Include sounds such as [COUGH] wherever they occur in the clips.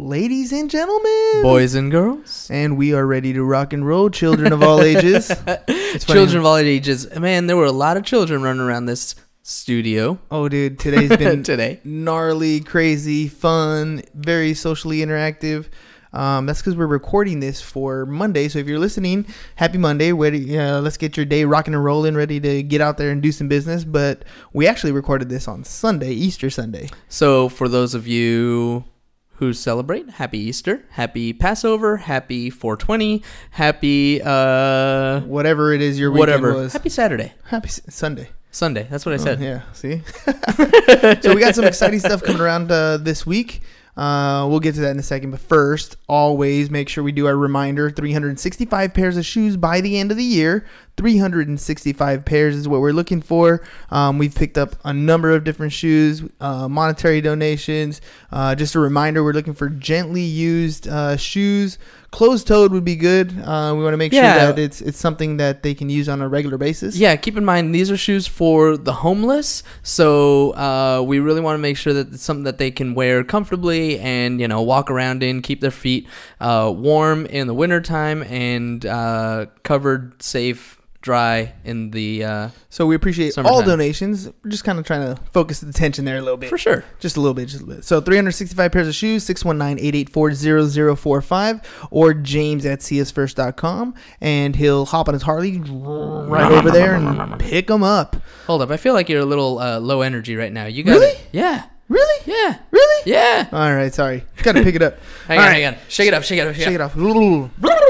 ladies and gentlemen, boys and girls, and we are ready to rock and roll, children of all ages. [LAUGHS] Children of all ages. Man, there were a lot of children running around this studio Oh, dude, today's been [LAUGHS] today. gnarly, crazy, fun, very socially interactive. Um, that's because we're recording this for Monday. So if you're listening, happy Monday. Ready, uh, let's get your day rocking and rolling, ready to get out there and do some business. But we actually recorded this on Sunday, Easter Sunday. So, for those of you who celebrate, happy Easter, happy Passover, happy 420, happy uh, Whatever it is your weekend whatever, was. happy Saturday, Happy S- Sunday. Sunday. That's what I Oh, said. yeah, see? [LAUGHS] [LAUGHS] so we got some exciting stuff coming around uh, this week. Uh, we'll get to that in a second. But first, always make sure we do our reminder 365 pairs of shoes by the end of the year. 365 pairs is what we're looking for. Um, we've picked up a number of different shoes, uh, monetary donations. Uh, just a reminder, we're looking for gently used uh, shoes. Closed toed would be good. Uh, we want to make Yeah. sure that it's it's something that they can use on a regular basis. Yeah, keep in mind these are shoes for the homeless, so uh, we really want to make sure that it's something that they can wear comfortably and you know walk around in, keep their feet uh, warm in the wintertime and uh, covered, safe, dry in the uh, So we appreciate all donations. We're just kind of trying to focus the attention there a little bit. for sure. Just a little bit, just a little bit. So 365 pairs of shoes, 619-884-0045, or james at siasfirst.com, and he'll hop on his Harley right over there and pick them up. Hold up, I feel like you're a little uh, low energy right now. You got Really? Yeah, Really? yeah, Really? yeah. All right, sorry. Got to pick it up. [LAUGHS] Hang All on, right. hang on. Shake it up, shake it up, shake, Shake it it up. off. [LAUGHS]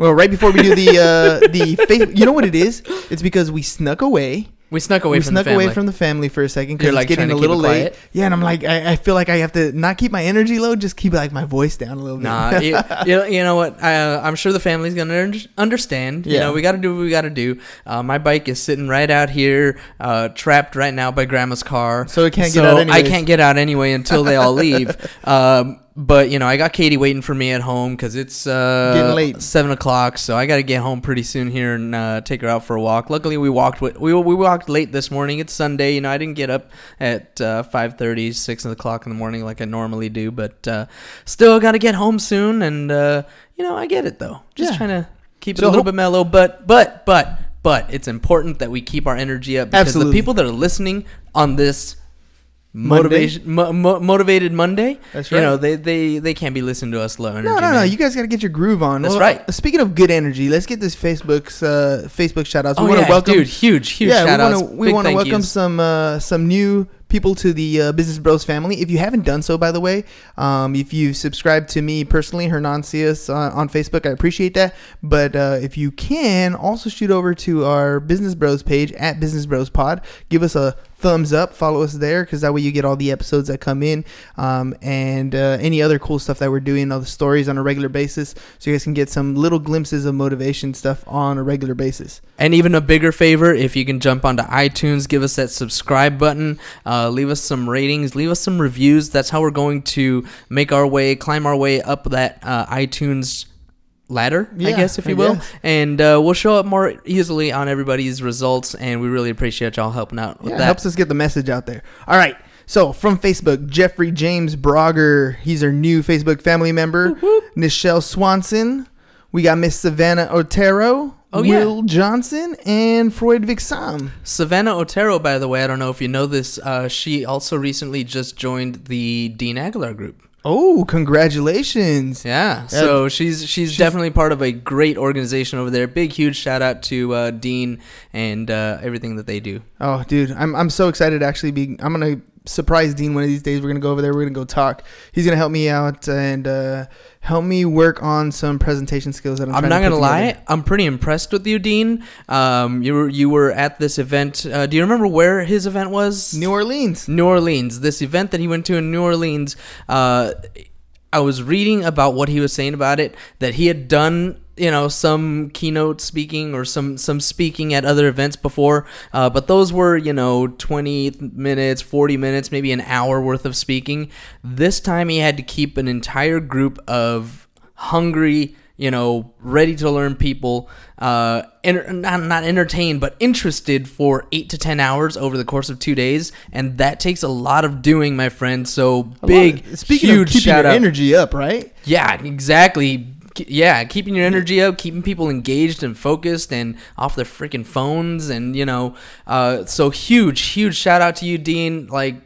Well, right before we do the uh, the [LAUGHS] fa- you know what it is? It's because we snuck away. We snuck away we from snuck the family. away from the family for a second because it's like, getting a little late. Yeah, and I'm like, I, I feel like I have to not keep my energy low, just keep like my voice down a little bit. Nah, you, [LAUGHS] you, know, you know what? Uh, I'm sure the family's gonna un- understand. You Yeah. know, we got to do what we got to do. Uh, my bike is sitting right out here, uh, trapped right now by Grandma's car. So it can't get So out I can't get out anyway until they all leave. [LAUGHS] um, but you know, I got Katie waiting for me at home because it's uh, Getting late. seven o'clock. So I got to get home pretty soon here and uh, take her out for a walk. Luckily, we walked we we walked late this morning. It's Sunday. You know, I didn't get up at uh, 5.30, 6 o'clock in the morning like I normally do. But uh, still, got to get home soon. And uh, you know, I get it though. Just Yeah. trying to keep it So a little bit mellow. But but but but it's important that we keep our energy up because Absolutely. the people that are listening on this Monday? motivation mo- mo- motivated Monday. That's right. You know they they they can't be listening to us low energy. No, no, no! You guys got to get your groove on. That's right. Speaking of good energy, let's get this Facebook's uh, Facebook shout outs. We Oh want to yeah, welcome, dude! Huge, huge yeah, shout we outs. want to we want to welcome some uh, some new people to the uh, Business Bros family. If you haven't done so, by the way, um, if you subscribe to me personally, Hernan Sias uh, on Facebook, I appreciate that. But uh, if you can, also shoot over to our Business Bros page at Business Bros Pod. Give us a thumbs up, follow us there, because that way you get all the episodes that come in um, and uh, any other cool stuff that we're doing, all the stories on a regular basis, so you guys can get some little glimpses of motivation stuff on a regular basis. And even a bigger favor, if you can jump onto iTunes, give us that subscribe button, uh, leave us some ratings, leave us some reviews. That's how we're going to make our way, climb our way up that uh, iTunes ladder, I guess, if you will. And uh, we'll show up more easily on everybody's results. And we really appreciate y'all helping out with Yeah, it that. helps us get the message out there. All right. So from Facebook, Jeffrey James Brogger, he's our new Facebook family member. Nichelle Swanson, we got Miss Savannah Otero, Oh, yeah. Will Johnson, and Freud Vixam. Savannah Otero, by the way, I don't know if you know this, uh, she also recently just joined the Dean Aguilar group. Oh, congratulations! Yeah, so she's she's definitely part of a great organization over there. Big huge shout out to uh, Dean and uh, everything that they do. Oh, dude, I'm I'm so excited to actually be. I'm gonna surprise Dean one of these days. We're gonna go over there. We're gonna go talk. He's gonna help me out and uh, help me work on some presentation skills that I'm. I'm not to gonna lie, together. I'm pretty impressed with you, Dean. Um, you were you were at this event. Uh, do you remember where his event was? New Orleans. New Orleans. This event that he went to in New Orleans. Uh, I was reading about what he was saying about it. That he had done, you know, some keynote speaking or some some speaking at other events before, uh, but those were, you know, twenty minutes, forty minutes, maybe an hour worth of speaking. This time he had to keep an entire group of hungry you know, ready to learn people, uh, enter, not, not entertained, but interested for eight to 10 hours over the course of two days. And that takes a lot of doing, my friend. So A big, of- speaking huge of keeping shout your out. energy up, right? Yeah, exactly. Yeah, keeping your energy up, keeping people engaged and focused and off their freaking phones. And, you know, uh, so huge, huge shout out to you, Dean. Like,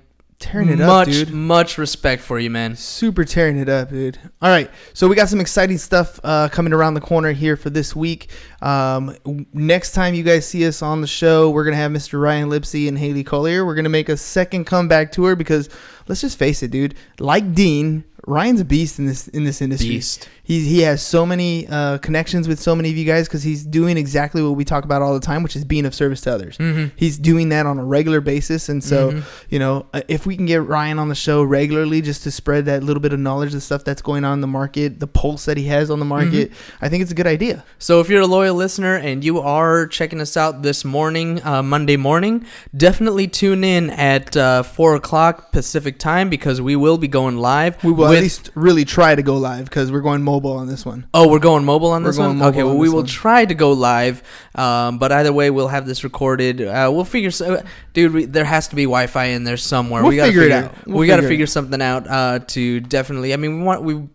Tearing it up, much, dude. much respect for you, man. Super tearing it up, dude. All right, so we got some exciting stuff uh, coming around the corner here for this week. Um, next time you guys see us on the show, we're gonna have Mr. Ryan Lipsy and Haley Collier. We're gonna make a second comeback tour because let's just face it, dude. Like Dean, Ryan's a beast in this in this industry. Beast. He he has so many uh, connections with so many of you guys because he's doing exactly what we talk about all the time, which is being of service to others. Mm-hmm. He's doing that on a regular basis, and so you know uh, if we can get Ryan on the show regularly, just to spread that little bit of knowledge, the stuff that's going on in the market, the pulse that he has on the market, I think it's a good idea. So if you're a loyal listener and you are checking us out this morning, uh, Monday morning, definitely tune in at uh, four o'clock Pacific time because we will be going live. We will with- at least really try to go live because we're going mobile on this one. Oh, we're going mobile on We're this going one. Okay, well, we will one. try to go live, um, but either way, we'll have this recorded. Uh, we'll figure, so, dude. We, there has to be Wi-Fi in there somewhere. We'll we gotta figure it out. We'll we got to figure figure something out uh, to definitely. I mean, we want we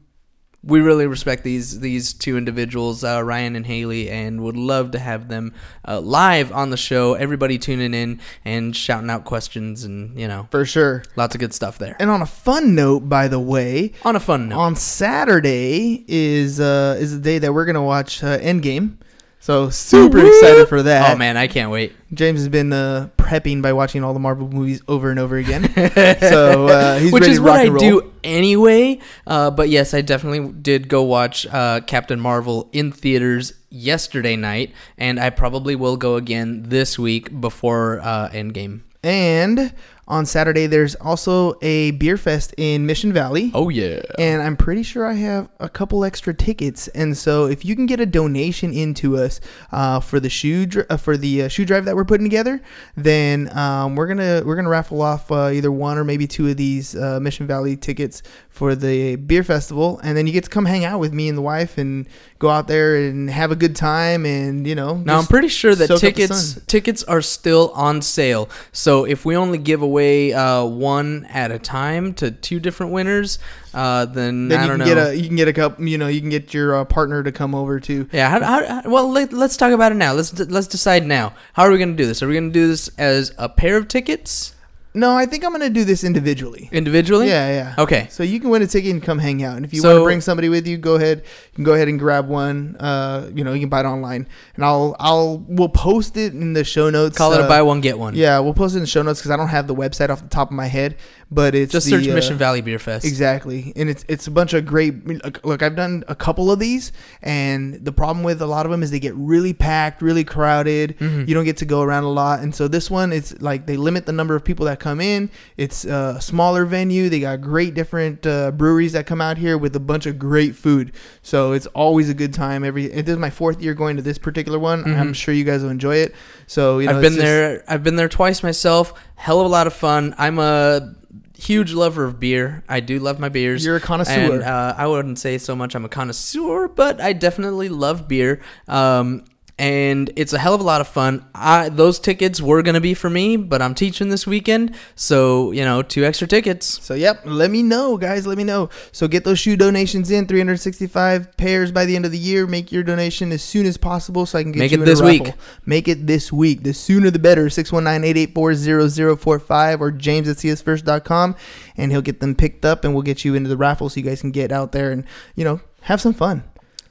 we really respect these these two individuals, uh, Ryan and Haley, and would love to have them uh, live on the show. Everybody tuning in and shouting out questions, and you know, For sure. lots of good stuff there. And on a fun note, by the way, On a fun note, on Saturday is uh, is the day that we're gonna watch uh, Endgame. So super excited for that. oh man, I can't wait. James has been uh, prepping by watching all the Marvel movies over and over again. [LAUGHS] so uh, he's which ready is to what rock I and roll. do anyway. Uh, but yes, I definitely did go watch uh, Captain Marvel in theaters yesterday night, and I probably will go again this week before uh, Endgame. And on Saturday, there's also a beer fest in Mission Valley. Oh yeah, And I'm pretty sure I have a couple extra tickets. And so, if you can get a donation into us uh, for the shoe dr- uh, for the uh, shoe drive that we're putting together, then um, we're gonna we're gonna raffle off uh, either one or maybe two of these uh, Mission Valley tickets for the beer festival. And then you get to come hang out with me and the wife and go out there and have a good time. And you know, Now I'm pretty sure that soak up the tickets tickets are still on sale. So if we only give away uh, one at a time to two different winners, uh, then, Then I you don't can know. get a you can get a couple. You know, you can get your uh, partner to come over too. Yeah. How, how, how- well, let, let's talk about it now. Let's let's decide now. How are we going to do this? Are we going to do this as a pair of tickets No, I think I'm gonna do this individually. individually? Yeah, yeah. Okay. So you can win a ticket and come hang out. And if you So- want to bring somebody with you, go ahead. You can go ahead and grab one. Uh, you know, you can buy it online, and I'll I'll we'll post it in the show notes. Call it uh, a buy one get one. Yeah, we'll post it in the show notes because I don't have the website off the top of my head, but it's Just the, search uh, Mission Valley Beer Fest. Exactly, and it's it's a bunch of great. Look, I've done a couple of these, and the problem with a lot of them is they get really packed, really crowded. Mm-hmm. You don't get to go around a lot, and so this one, it's like they limit the number of people that come in. It's uh, a smaller venue. They got great different uh, breweries that come out here with a bunch of great food. So it's always a good time. Every this is my fourth year going to this particular one. I'm sure you guys will enjoy it. So you know, Mm-hmm. I've been just- there. I've been there twice myself. Hell of a lot of fun. I'm a huge lover of beer. I do love my beers. You're a connoisseur. And, uh, I wouldn't say so much I'm a connoisseur, but I definitely love beer. Um, and it's a hell of a lot of fun. I, those tickets were gonna be for me, but I'm teaching this weekend, so you know, two extra tickets. So yep, let me know, guys. Let me know. So get those shoe donations in. 365 pairs by the end of the year. Make your donation as soon as possible, so I can get Make you it this week. Make it this week. The sooner the better. 619-884-0045 or James at siasfirst.com, and he'll get them picked up, and we'll get you into the raffle, so you guys can get out there and you know have some fun.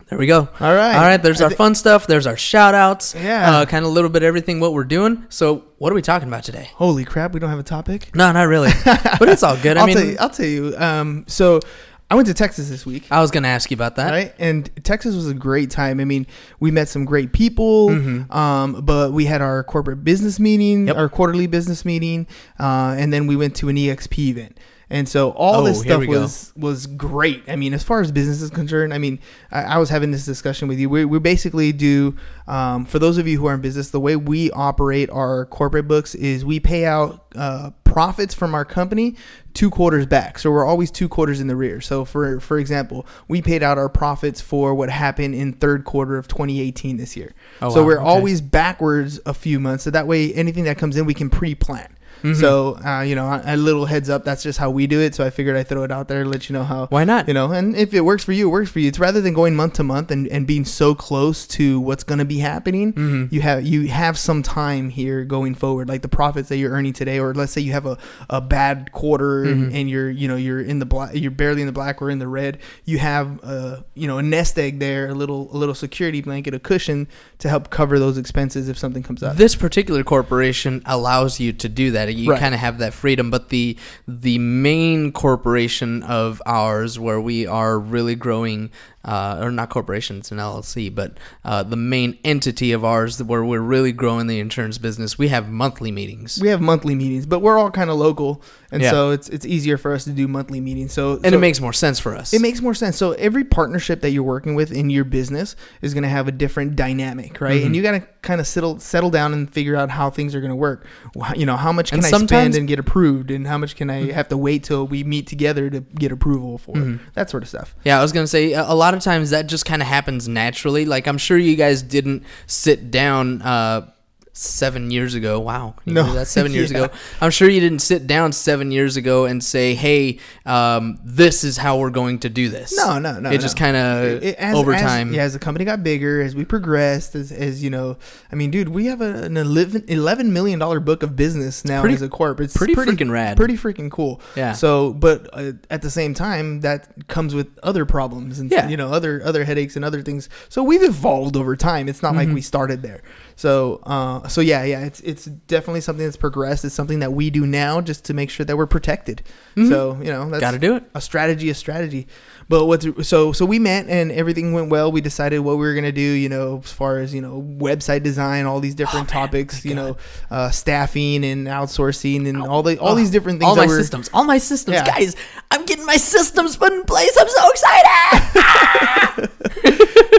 There we go. All right. All right. There's our fun stuff. There's our shout outs. Yeah. Uh, kind of a little bit of everything what we're doing. So, what are we talking about today? Holy crap, we don't have a topic. No, not really. [LAUGHS] but it's all good. I I'll mean, tell you. I'll tell you. Um, so I went to Texas this week. I was going to ask you about that. right? And Texas was a great time. I mean, we met some great people, um, but we had our corporate business meeting, Mm-hmm. Yep. our quarterly business meeting, uh, and then we went to an EXP event. And so all Oh, this stuff we go. was was great. I mean, as far as business is concerned, I mean, I, I was having this discussion with you. We, we basically do, um, for those of you who are in business, the way we operate our corporate books is we pay out uh, profits from our company two quarters back. So we're always two quarters in the rear. So for for example, we paid out our profits for what happened in third quarter of 2018 this year. Oh, so wow. we're Okay. always backwards a few months. So that way, anything that comes in, we can pre-plan. Mm-hmm. So uh, you know, a a little heads up. That's just how we do it. So I figured I'd throw it out there, and let you know how. Why not? You know, and if it works for you, it works for you. It's rather than going month to month and, and being so close to what's going to be happening. Mm-hmm. You have you have some time here going forward, like the profits that you're earning today, or let's say you have a, a bad quarter Mm-hmm. and, and you're you know you're in the black, you're barely in the black or in the red. You have a you know a nest egg there, a little a little security blanket, a cushion to help cover those expenses if something comes up. This particular corporation allows you to do that. You Right. kind of have that freedom, but the the main corporation of ours, where we are really growing, uh, or not corporation, it's an LLC, but uh, the main entity of ours, where we're really growing the insurance business, we have monthly meetings, we have monthly meetings, but we're all kind of local, and Yeah. so it's it's easier for us to do monthly meetings. So and so it makes more sense for us. it makes more sense. So every partnership that you're working with in your business is going to have a different dynamic, right? Mm-hmm. And you got to kind of settle settle down and figure out how things are going to work. You know, how much can And I spend and get approved, and how much can I have to wait till we meet together to get approval for Mm-hmm. that sort of stuff. Yeah, I was gonna say a a lot of times that just kind of happens naturally. Like I'm sure you guys didn't sit down uh, seven years ago. Wow, No. that's seven years [LAUGHS] Yeah. ago. I'm sure you didn't sit down seven years ago and say, "Hey, um, this is how we're going to do this." No, no, no, It just kind of over as- time. yeah, as the company got bigger, as we progressed, as, as you know, I mean, dude, we have a, an 11, $11 million book of business now Pretty- as a corp. It's pretty freaking rad. Pretty freaking cool. Yeah. So, but uh, at the same time, that comes with other problems and Yeah. you know other other headaches and other things. So we've evolved over time. It's not Mm-hmm. like we started there. So, uh, so yeah, yeah, it's it's definitely something that's progressed. It's something that we do now just to make sure that we're protected. So you know, that's Got to do it. a strategy, a strategy. But what's so so we met and everything went well. We decided what we were gonna do. You know, as far as you know, website design, all these different topics. You know, uh, staffing and outsourcing and all the all these different things. All my were, systems, all my systems, Yeah. guys. I'm getting my systems put in place. I'm so excited. [LAUGHS]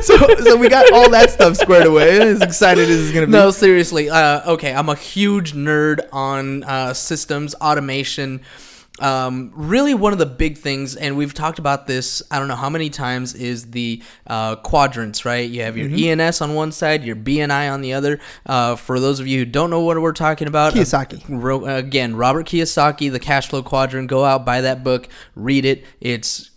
So so we got all that stuff squared away. As excited as it's gonna be. No, seriously. Uh, okay, I'm a huge nerd on uh, systems, automation. Um, really, one of the big things, and we've talked about this, I don't know how many times, is the uh, quadrants, right? You have your ENS on one side, your BNI on the other. Uh, for those of you who don't know what we're talking about, Kiyosaki. uh, Ro- again, Robert Kiyosaki, the cash flow quadrant. Go out, buy that book, read it. It's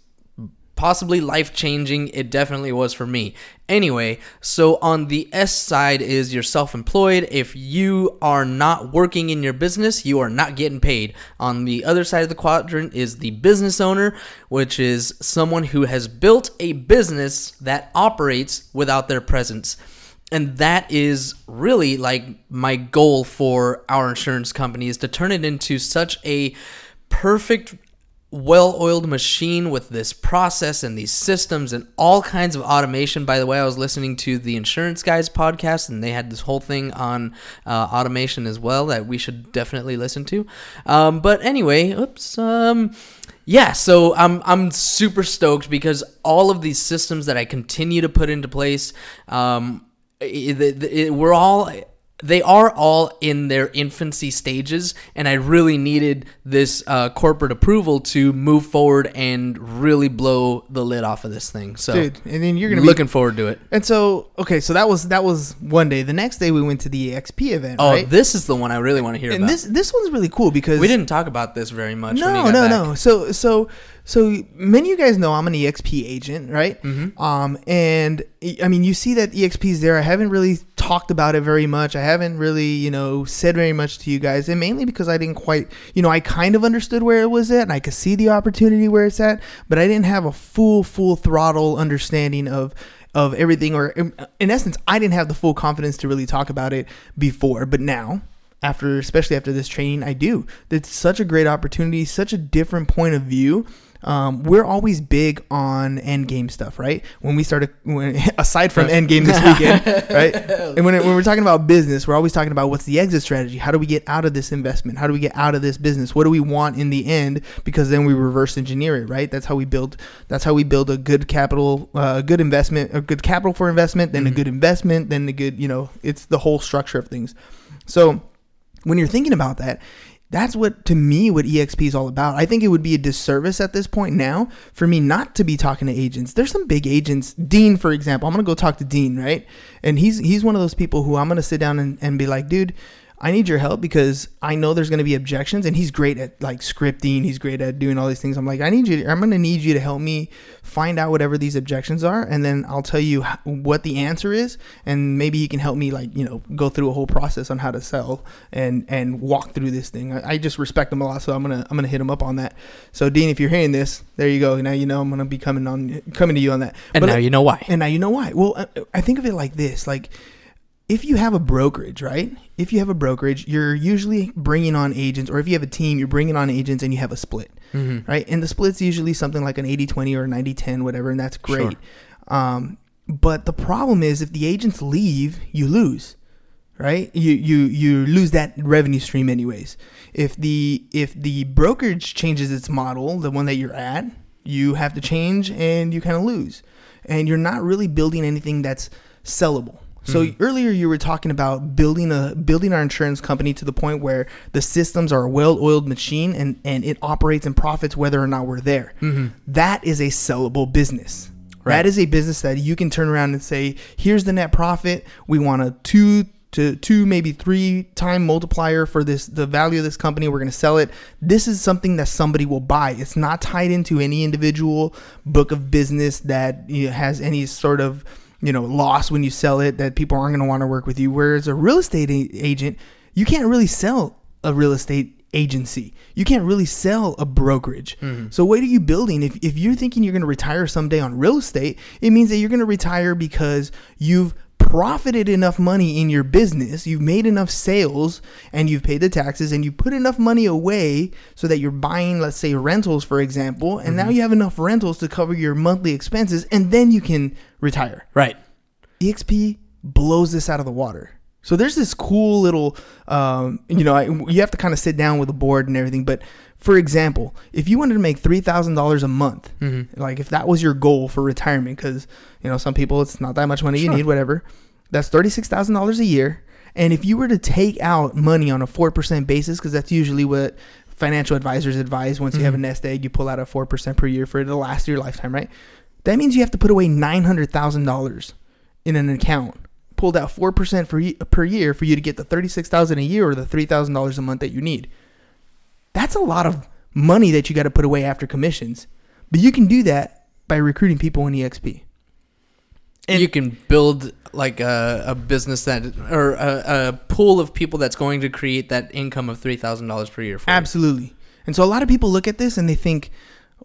possibly life changing. It definitely was for me. Anyway, so on the S side is you're self employed. If you are not working in your business, you are not getting paid. On the other side of the quadrant is the business owner, which is someone who has built a business that operates without their presence. And that is really like my goal for our insurance company is to turn it into such a perfect well-oiled machine with this process and these systems and all kinds of automation. By the way, I was listening to the Insurance Guys podcast, and they had this whole thing on uh, automation as well that we should definitely listen to. Um, but anyway, oops. Um, yeah, so I'm I'm super stoked because all of these systems that I continue to put into place, um, it, it- it- we're all they are all in their infancy stages, and I really needed this uh, corporate approval to move forward and really blow the lid off of this thing. So, Dude, and then you're gonna be looking forward to it. And so, okay, so that was that was one day. The next day, we went to the EXP event. Oh, right? this is the one I really want to hear and about. this this one's really cool because we didn't talk about this very much. when you No, no, back. no. So, so, so many of you guys know I'm an EXP agent, right? Mm-hmm. Um, and I mean, you see that EXP is there. I haven't really talked about it very much. I haven't really, you know, said very much to you guys, and mainly because I didn't quite, you know, I kind of understood where it was at, and I could see the opportunity where it's at, but I didn't have a full, full throttle understanding of of everything, or in, in essence, I didn't have the full confidence to really talk about it before. But now, after especially after this training i do it's such a great opportunity such a different point of view um, we're always big on end game stuff right? When we started when, [LAUGHS] aside from end game this [LAUGHS] weekend right? [LAUGHS] And when, it, when we're talking about business we're always talking about what's the exit strategy? How do we get out of this investment? How do we get out of this business? What do we want in the end? Because then we reverse engineer it right? That's how we build that's how we build a good capital uh, a good investment a good capital for investment then a good investment then a good you know it's the whole structure of things. So when you're thinking about that, that's what to me what EXP is all about. I think it would be a disservice at this point now for me not to be talking to agents. There's some big agents, Dean for example. I'm gonna go talk to Dean, right? And he's he's one of those people who I'm gonna sit down and, and be like, dude, I need your help because I know there's going to be objections and he's great at like scripting. He's great at doing all these things. I'm like, I need you, I'm going to need you to help me find out whatever these objections are. And then I'll tell you what the answer is. And maybe he can help me like, you know, go through a whole process on how to sell and, and walk through this thing. I, I just respect him a lot. So I'm going to, I'm going to hit him up on that. So Dean, if you're hearing this, there you go. Now, you know, I'm going to be coming on, coming to you on that. And But now I- you know why. and now you know why. Well, I- I think of it like this: like if you have a brokerage, right? If you have a brokerage, you're usually bringing on agents, or if you have a team, you're bringing on agents, and you have a split, Mm-hmm. right? And the split's usually something like an 80-20 or a 90-10, whatever, and that's great. Sure. Um, but the problem is, if the agents leave, you lose right you you you lose that revenue stream anyways if the if the brokerage changes its model the one that you're at you have to change and you kind of lose and you're not really building anything that's sellable so mm. earlier you were talking about building a building our insurance company to the point where the systems are a well-oiled machine and and it operates and profits whether or not we're there mm-hmm. That is a sellable business that is a business that you can turn around and say, here's the net profit. We want a two to two, maybe three time multiplier for this the value of this company. We're gonna sell it. This is something that somebody will buy. It's not tied into any individual book of business that you know, has any sort of you know loss when you sell it that people aren't gonna want to work with you. Whereas a real estate a- agent, you can't really sell a real estate agency. You can't really sell a brokerage. Mm-hmm. So what are you building? If, if you're thinking you're going to retire someday on real estate, it means that you're going to retire because you've profited enough money in your business, you've made enough sales and you've paid the taxes and you put enough money away so that you're buying let's say rentals for example, and now mm-hmm. you have enough rentals to cover your monthly expenses and then you can retire. Right. EXP blows this out of the water. So there's this cool little, um, you know, I, you have to kind of sit down with a board and everything. But for example, if you wanted to make three thousand dollars a month, like if that was your goal for retirement, because you know some people it's not that much money you need, whatever. That's thirty six thousand dollars a year. And if you were to take out money on a four percent basis, because that's usually what financial advisors advise, once you have a nest egg, you pull out a four percent per year for the last of your lifetime, right? That means you have to put away nine hundred thousand dollars in an account pulled out 4% for per year for you to get the 36,000 a year or the $3,000 a month that you need. That's a lot of money that you got to put away after commissions. But you can do that by recruiting people in EXP. And- you can build like a, a business that or a, a pool of people that's going to create that income of three thousand dollars per year. For you. Absolutely. And so a lot of people look at this and they think,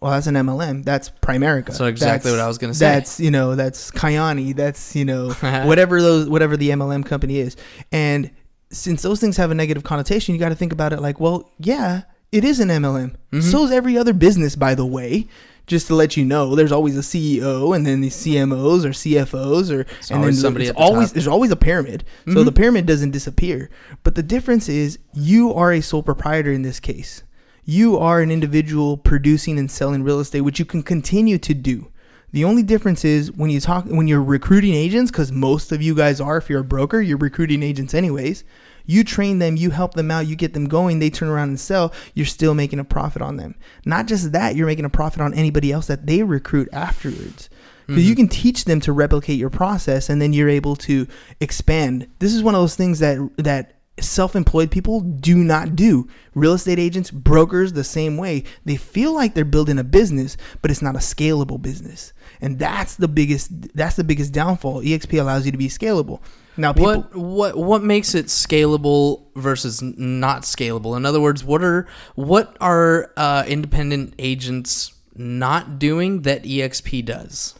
well, that's an MLM. That's Primerica. So exactly That's- what I was gonna say. That's you know that's Kyani. That's you know [LAUGHS] whatever those whatever the MLM company is. And since those things have a negative connotation, you got to think about it like, well, yeah, it is an MLM. Mm-hmm. So is every other business, by the way. Just to let you know, there's always a CEO, and then the CMOs or CFOs, or and then somebody it's the always top. Mm-hmm. there's always a pyramid. So the pyramid doesn't disappear. But the difference is you are a sole proprietor in this case. You are an individual producing and selling real estate, which you can continue to do. The only difference is when you talk when you're recruiting agents, because most of you guys are. If you're a broker, you're recruiting agents anyways. You train them, you help them out, you get them going. They turn around and sell. You're still making a profit on them. Not just that, you're making a profit on anybody else that they recruit afterwards. Because you mm-hmm. can teach them to replicate your process, and then you're able to expand. This is one of those things that that self-employed people do not do. Real estate agents, brokers, the same way. They feel like they're building a business, but it's not a scalable business. And that's the biggest that's the biggest downfall. EXP allows you to be scalable. Now people What what what makes it scalable versus not scalable? In other words, what are what are uh, independent agents not doing that EXP does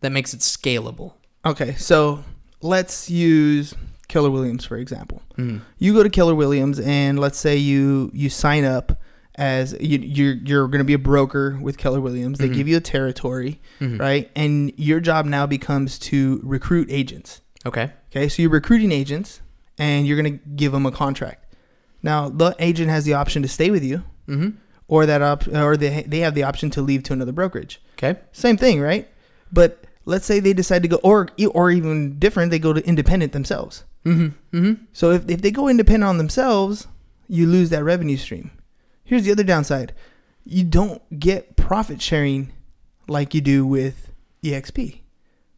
that makes it scalable? Okay, so let's use Keller Williams for example. Mm-hmm. You go to Keller Williams and let's say you you sign up as you, you're you're going to be a broker with Keller Williams. They give you a territory, right? And your job now becomes to recruit agents. Okay. Okay, so you're recruiting agents and you're going to give them a contract. Now, the agent has the option to stay with you Mm-hmm. or that op- or they they have the option to leave to another brokerage. Okay. Same thing, right? But let's say they decide to go, or or even different, they go to independent themselves. Mm-hmm. Mm-hmm. So if if they go independent on themselves, you lose that revenue stream. Here's the other downside: you don't get profit sharing like you do with EXP.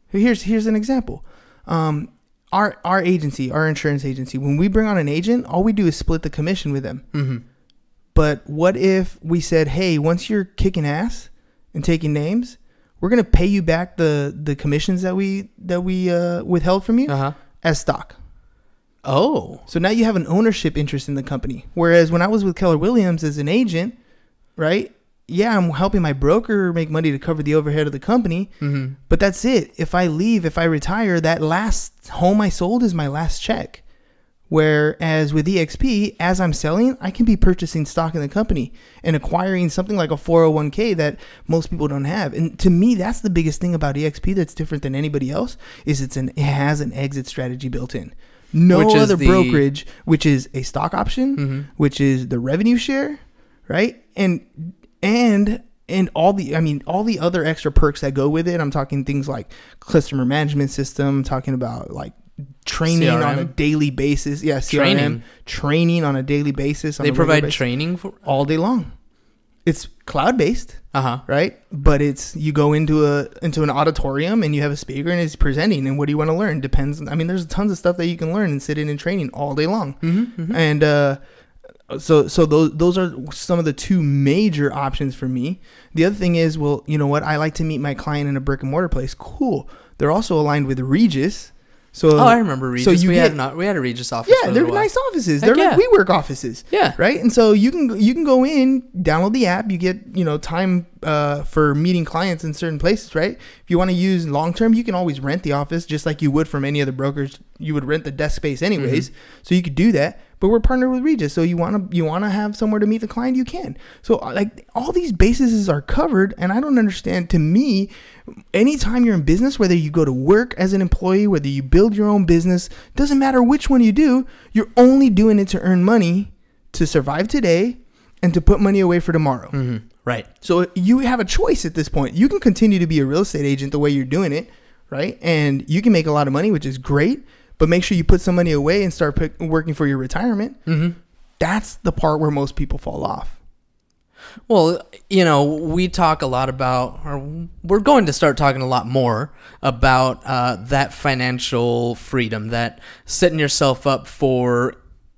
Here's here's an example. Um, our our agency, our insurance agency, when we bring on an agent, all we do is split the commission with them. Mm-hmm. But what if we said, "Hey, once you're kicking ass and taking names, we're gonna pay you back the the commissions that we that we uh, withheld from you Uh huh. as stock." Oh. So now you have an ownership interest in the company. Whereas when I was with Keller Williams as an agent, right? Yeah, I'm helping my broker make money to cover the overhead of the company, Mm-hmm. but that's it. If I leave, if I retire, that last home I sold is my last check. Whereas with EXP, as I'm selling, I can be purchasing stock in the company and acquiring something like a 401k that most people don't have. And to me, that's the biggest thing about EXP that's different than anybody else is it's an it has an exit strategy built in. No Which other the- brokerage, which is a stock option, Mm-hmm. which is the revenue share, right? And and and all the I mean all the other extra perks that go with it. I'm talking things like customer management system, talking about like training on a daily basis. Yeah, CRM, Training. training, on a daily basis. On They provide basis, training for. all day long. It's cloud based, Uh huh. right? But it's you go into a into an auditorium and you have a speaker and it's presenting and what do you want to learn depends. I mean, there's tons of stuff that you can learn and sit in and training all day long. Mm-hmm. And uh, so so those those are some of the two major options for me. The other thing is, well, you know what? I like to meet my client in a brick and mortar place. Cool. They're also aligned with Regus. So Oh, I remember Regus. So you we get, had not. We had a Regus office. yeah, they're nice offices. Heck they're like yeah. WeWork offices. Yeah. Right. And so you can you can go in, download the app. You get you know time uh, for meeting clients in certain places. Right. If you want to use long term, you can always rent the office just like you would from any other brokers. You would rent the desk space anyways. So you could do that. But we're partnered with Regus, so you want to you want to have somewhere to meet the client, you can. So uh, like all these bases are covered, and I don't understand. To me, anytime you're in business, whether you go to work as an employee, whether you build your own business, doesn't matter which one you do, you're only doing it to earn money to survive today and to put money away for tomorrow. Mm-hmm. Right. So you have a choice at this point. You can continue to be a real estate agent the way you're doing it, right? And you can make a lot of money, which is great. But make sure you put some money away and start pick, working for your retirement. Mm-hmm. That's the part where most people fall off. Well, you know, we talk a lot about, or we're going to start talking a lot more about uh, that financial freedom, that setting yourself up for,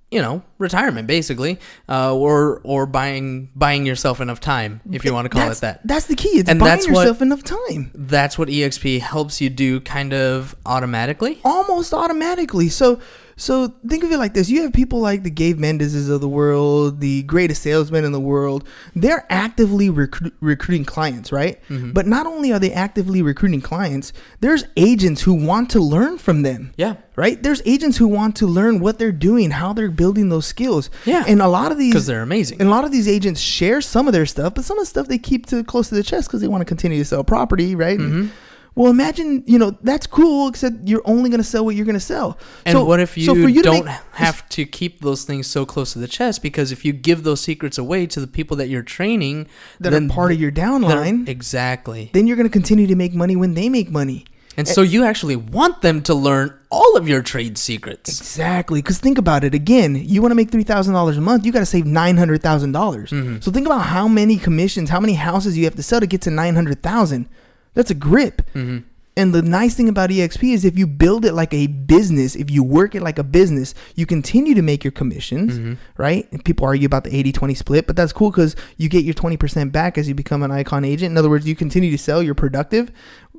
you know, retirement, basically, uh, or or buying buying yourself enough time, if you want to call that's, it that. That's the key. It's And buying that's what- yourself enough time. That's what EXP helps you do, kind of automatically. almost automatically. So so think of it like this: you have people like the Gabe Mendez's of the world, the greatest salesmen in the world. They're actively recru- recruiting clients, right? Mm-hmm. But not only are they actively recruiting clients, there's agents who want to learn from them. Yeah. Right? There's agents who want to learn what they're doing, how they're building those skills. Yeah. And a lot of these Because they're amazing. and a lot of these agents share some of their stuff, but some of the stuff they keep to close to the chest because they want to continue to sell property, right? Mm-hmm. Well, imagine you know that's cool, except you're only going to sell what you're going to sell. And So- what if you so for you don't make- have to keep those things so close to the chest? Because if you give those secrets away to the people that you're training, that then are part of your downline, exactly. then you're going to continue to make money when they make money. And so you actually want them to learn all of your trade secrets. Exactly. Because think about it again. You want to make three thousand dollars a month. You got to save nine hundred thousand dollars. Mm-hmm. So think about how many commissions, how many houses you have to sell to get to nine hundred thousand. That's a grip. Mm-hmm. And the nice thing about EXP is if you build it like a business, if you work it like a business, you continue to make your commissions, Mm-hmm. right? And people argue about the 80-20 split, but that's cool because you get your 20% back as you become an icon agent. In other words, you continue to sell, you're productive,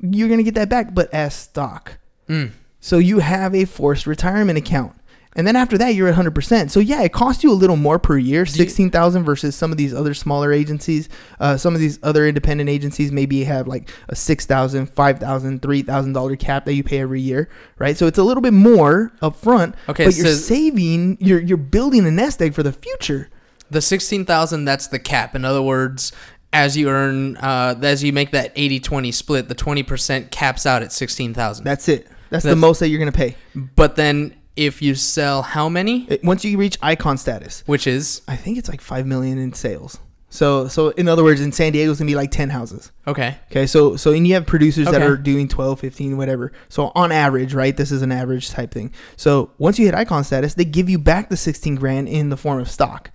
you're going to get that back, but as stock. Mm. So you have a forced retirement account. And then after that, you're at 100%. So yeah, it costs you a little more per year, 16,000 versus some of these other smaller agencies. Uh, some of these other independent agencies maybe have like a 6,000, 5,000, 3,000 dollar cap that you pay every year, right? So it's a little bit more upfront, Okay, but you're saving, you're you're building a nest egg for the future. The 16,000 that's the cap. In other words, as you earn uh, as you make that 80-20 split, the 20% caps out at 16,000. That's it. That's, the most that you're going to pay. But then if you sell how many? It- once you reach icon status, Which is I think it's like 5 million in sales. So so in other words, in San Diego it's going to be like 10 houses. okay. Okay, so so and you have producers that Okay. are doing 12, 15, whatever. So on average, right? This is an average type thing. So once you hit icon status, they give you back the 16 grand in the form of stock.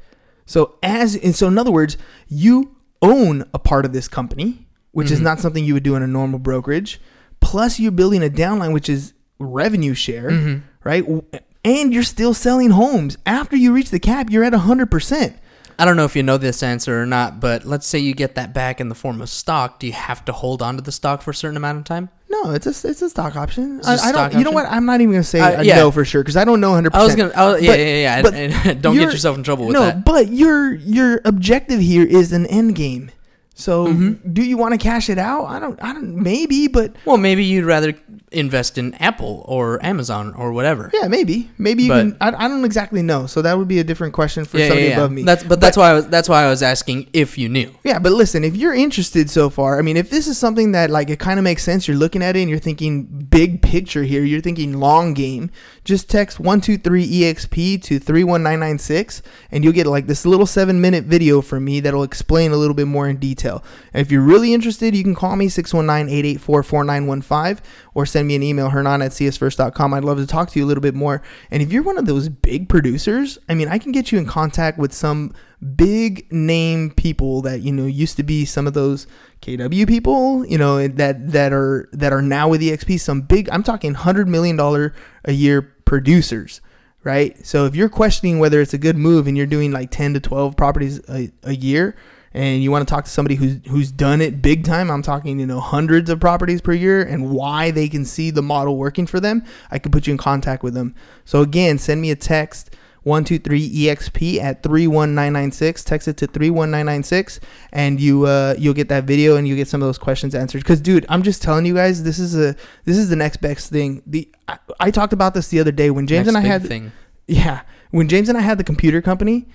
So as and so in other words, you own a part of this company, which is mm-hmm. not something you would do in a normal brokerage. Plus you're building a downline which is revenue share, mm-hmm. Right? And you're still selling homes. After you reach the cap, you're at 100%. I don't know if you know this answer or not, but let's say you get that back in the form of stock. Do you have to hold on to the stock for a certain amount of time? No, it's a it's a stock option. A I, I stock don't. You know what? I'm not even gonna say Uh, I yeah. know for sure because I don't know 100. percent I was gonna, I was, yeah, yeah, yeah. [LAUGHS] Don't get yourself in trouble with no, that. but your your objective here is an end game. So Mm-hmm. do you want to cash it out? I don't. I don't. Maybe, but Well, maybe you'd rather invest in Apple or Amazon or whatever. yeah, maybe. Maybe you But- can. I, I don't exactly know. So that would be a different question for Yeah, somebody yeah, yeah. above me. That's but that's why I was that's why I was asking if you knew. Yeah, but listen, if you're interested so far, I mean, if this is something that like it kind of makes sense, you're looking at it and you're thinking big picture here, you're thinking long game, just text 123 EXP to 31996 and you'll get like this little 7-minute video from me that'll explain a little bit more in detail. And if you're really interested, you can call me 619-884-4915 or send me an email hernan at siasfirst.com. I'd love to talk to you a little bit more. And if you're one of those big producers, I mean, I can get you in contact with some big name people that you know used to be some of those KW people, you know that that are that are now with EXP. Some big, I'm talking hundred million dollar a year producers, right? So if you're questioning whether it's a good move and you're doing like ten to twelve properties a, a year, and you want to talk to somebody who's who's done it big time, I'm talking you know hundreds of properties per year and why they can see the model working for them. I can put you in contact with them. So again, send me a text. 123EXP at 31996. Text it to 31996 and you uh you'll get that video and you get some of those questions answered cuz dude, I'm just telling you guys this is a this is the next best thing. The I, I talked about this the other day when James Next and I had thing. yeah, when James and I had the computer company,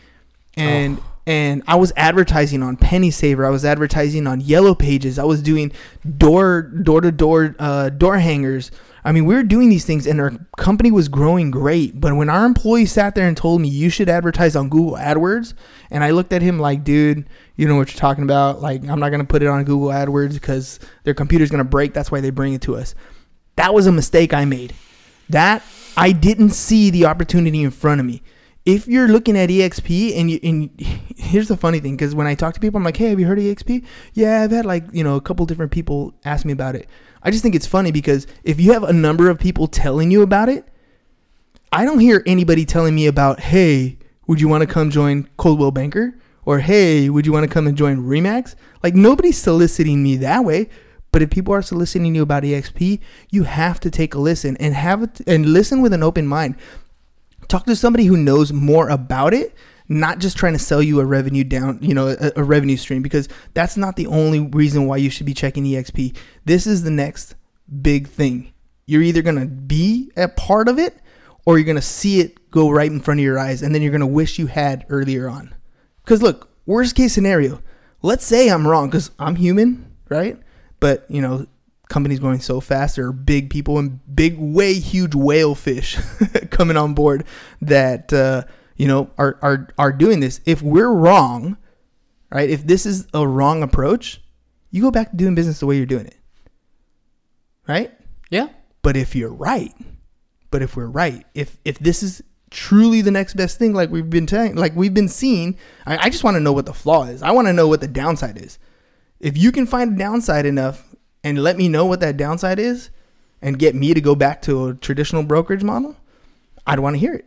and and I was advertising on Penny Saver, I was advertising on Yellow Pages, I was doing door door to door door hangers. I mean, we were doing these things, and our company was growing great. But when our employee sat there and told me you should advertise on Google AdWords, and I looked at him like, dude, you know what you're talking about. Like, I'm not gonna put it on Google AdWords because their computer's gonna break. That's why they bring it to us. That was a mistake I made. That I didn't see the opportunity in front of me. If you're looking at EXP and you and [LAUGHS] here's the funny thing because when I talk to people, I'm like, hey, have you heard of EXP? Yeah, I've had like you know a couple different people ask me about it. I just think it's funny because if you have a number of people telling you about it, I don't hear anybody telling me about, hey, would you want to come join Coldwell Banker? Or hey, would you want to come and join Remax? Like nobody's soliciting me that way. But if people are soliciting you about EXP, you have to take a listen and have it and listen with an open mind. Talk to somebody who knows more about it, not just trying to sell you a revenue down, you know, a, a revenue stream because that's not the only reason why you should be checking EXP. This is the next big thing. You're either going to be a part of it or you're going to see it go right in front of your eyes and then you're going to wish you had earlier on. Cuz look, worst case scenario, let's say I'm wrong cuz I'm human, right? But, you know, companies growing so fast. There are big people and big, way huge whale fish [LAUGHS] coming on board that uh, you know are are are doing this. If we're wrong, right? If this is a wrong approach, you go back to doing business the way you're doing it, right? Yeah. But if you're right, but if we're right, if if this is truly the next best thing, like we've been telling, like we've been seeing, I, I just want to know what the flaw is. I want to know what the downside is. If you can find a downside enough and let me know what that downside is, and get me to go back to a traditional brokerage model, I'd want to hear it.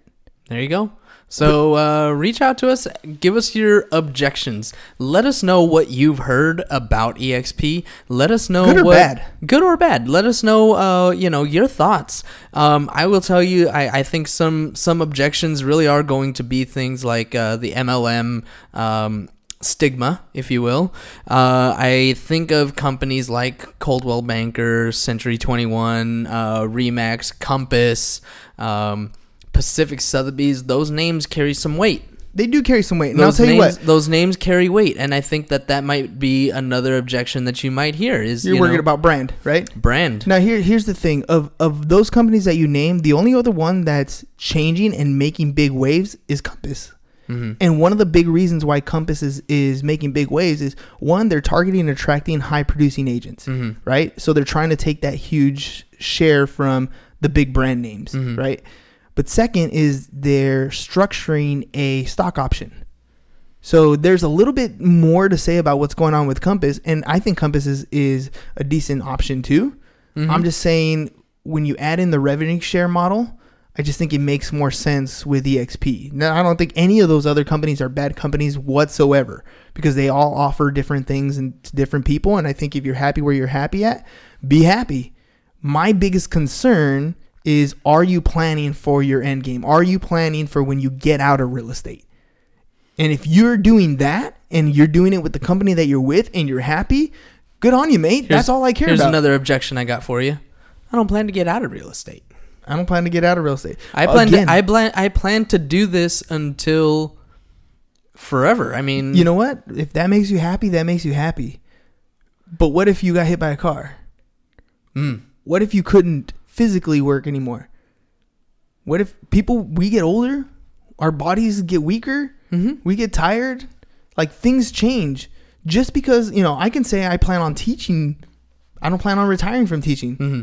There you go. So uh, reach out to us, give us your objections. Let us know what you've heard about EXP. Let us know Good or what, bad. good or bad. Let us know, uh, you know, your thoughts. Um, I will tell you, I, I think some some objections really are going to be things like uh, the MLM. Um, stigma, if you will. Uh, I think of companies like Coldwell Banker, Century 21, uh, Remax, Compass, um, Pacific Sotheby's. Those names carry some weight. They do carry some weight, and Those I'll tell names, you what. those names carry weight, and I think that that might be another objection that you might hear. Is You're you worried know, about brand, right? brand? Now here here's the thing of of those companies that you named, the only other one that's changing and making big waves is Compass. Mm-hmm. And one of the big reasons why Compass is, is making big waves is one, they're targeting and attracting high producing agents, mm-hmm. right? So they're trying to take that huge share from the big brand names, mm-hmm. right? But second is they're structuring a stock option. So there's a little bit more to say about what's going on with Compass, and I think Compass is, is a decent option too. I'm just saying when you add in the revenue share model, I just think it makes more sense with EXP. Now I don't think any of those other companies are bad companies whatsoever because they all offer different things and to different people. And I think if you're happy where you're happy at, be happy. My biggest concern is are you planning for your end game? Are you planning for when you get out of real estate? And if you're doing that and you're doing it with the company that you're with and you're happy, good on you, mate. That's all I care here's about. another objection I got for you. I don't plan to get out of real estate. I don't plan to get out of real estate. I plan Again, to, I plan I plan to do this until forever. I mean, you know what? If that makes you happy, that makes you happy. But what if you got hit by a car? mm, What if you couldn't physically work anymore? What if people we get older, our bodies get weaker, hmm we get tired, like things change. Just because you know, I can say I plan on teaching, I don't plan on retiring from teaching. hmm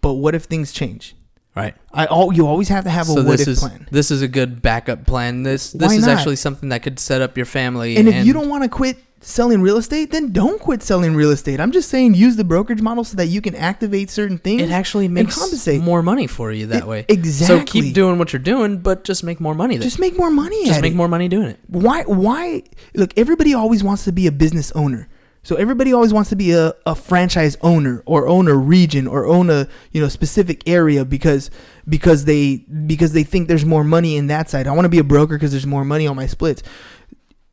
But what if things change? Right. I all you always have to have a So what this if is plan. this is a good backup plan. This this Why is not? actually something that could set up your family. And if you don't want to quit selling real estate, then don't quit selling real estate. I'm just saying use the brokerage model so that you can activate certain things. it actually makes compensate. more money for you that It- way. exactly. So keep doing what you're doing, but just make more money. Then. just make more money Just make it. more money doing it. why why look everybody always wants to be a business owner so everybody always wants to be a, a franchise owner or own a region or own a you know specific area because because they because they think there's more money in that side. I want to be a broker because there's more money on my splits.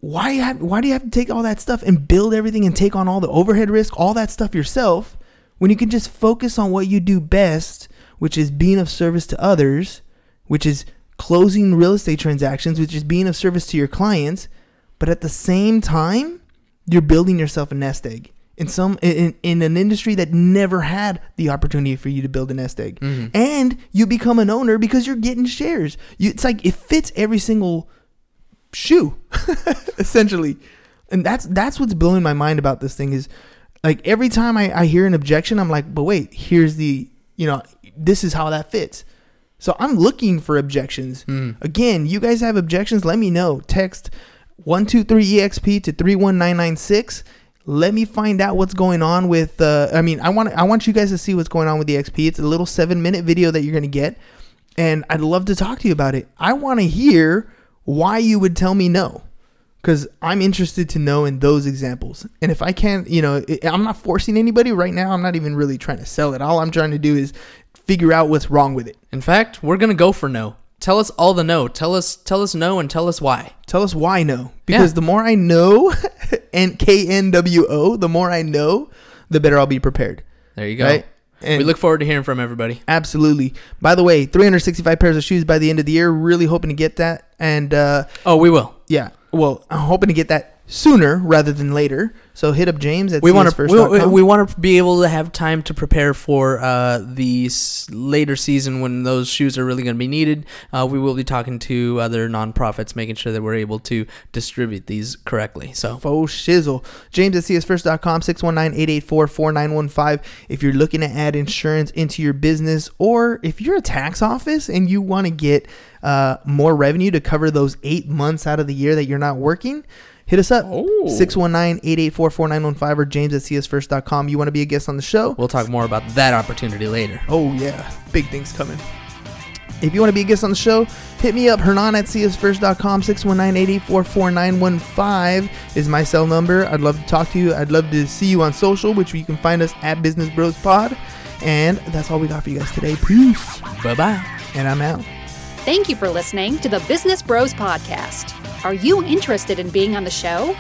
Why have why do you have to take all that stuff and build everything and take on all the overhead risk all that stuff yourself when you can just focus on what you do best which is being of service to others which is closing real estate transactions which is being of service to your clients but at the same time you're building yourself a nest egg. In some in, in an industry that never had the opportunity for you to build a nest egg. Mhm. and you become an owner because you're getting shares. You, it's like it fits every single shoe [LAUGHS] essentially. And that's that's what's blowing my mind about this thing is like every time I, I hear an objection i'm like but wait here's the you know this is how that fits. So i'm looking for objections. Mm. again you guys have objections let me know. Text 123exp to 31996 let me find out what's going on with uh, i mean i want i want you guys to see what's going on with the xp it's a little seven minute video that you're going to get and i'd love to talk to you about it. I want to hear why you would tell me no because i'm interested to know in those examples. And if i can't you know i'm not forcing anybody right now. I'm not even really trying to sell it. All i'm trying to do is figure out what's wrong with it. In fact, we're gonna go for no. Tell us all the no. Tell us tell us no and tell us why. Tell us why no. Because the more I know, [LAUGHS] and K N W O, the more I know, the better I'll be prepared. There you go. Right? And we look forward to hearing from everybody. absolutely. By the way, 365 pairs of shoes by the end of the year. Really hoping to get that. And uh, Oh, we will. yeah, well, I'm hoping to get that sooner rather than later. So hit up James at we want to we, we want to be able to have time to prepare for uh, the s- later season when those shoes are really going to be needed. Uh, we will be talking to other nonprofits, making sure that we're able to distribute these correctly. So Faux shizzle. James at siasfirst.com, 619-884-4915. If you're looking to add insurance into your business or if you're a tax office and you want to get uh, more revenue to cover those eight months out of the year that you're not working, hit us up. 619-884-4915 or james at siasfirst.com. You want to be a guest on the show? we'll talk more about that opportunity later. Oh yeah, big things coming. If you want to be a guest on the show, hit me up. Hernan at siasfirst.com, 619-884-4915 is my cell number. I'd love to talk to you. I'd love to see you on social, which you can find us at Business Bros Pod. And that's all we got for you guys today. Peace. Bye bye. And I'm out. Thank you for listening to the Business Bros Podcast. Are you interested in being on the show?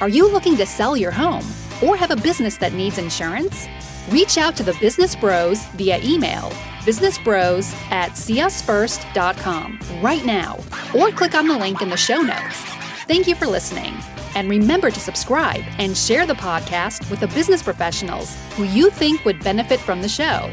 Are you looking to sell your home or have a business that needs insurance? Reach out to the Business Bros via email businessbros at siasfirst.com right now or click on the link in the show notes. Thank you for listening. And remember to subscribe and share the podcast with the business professionals who you think would benefit from the show.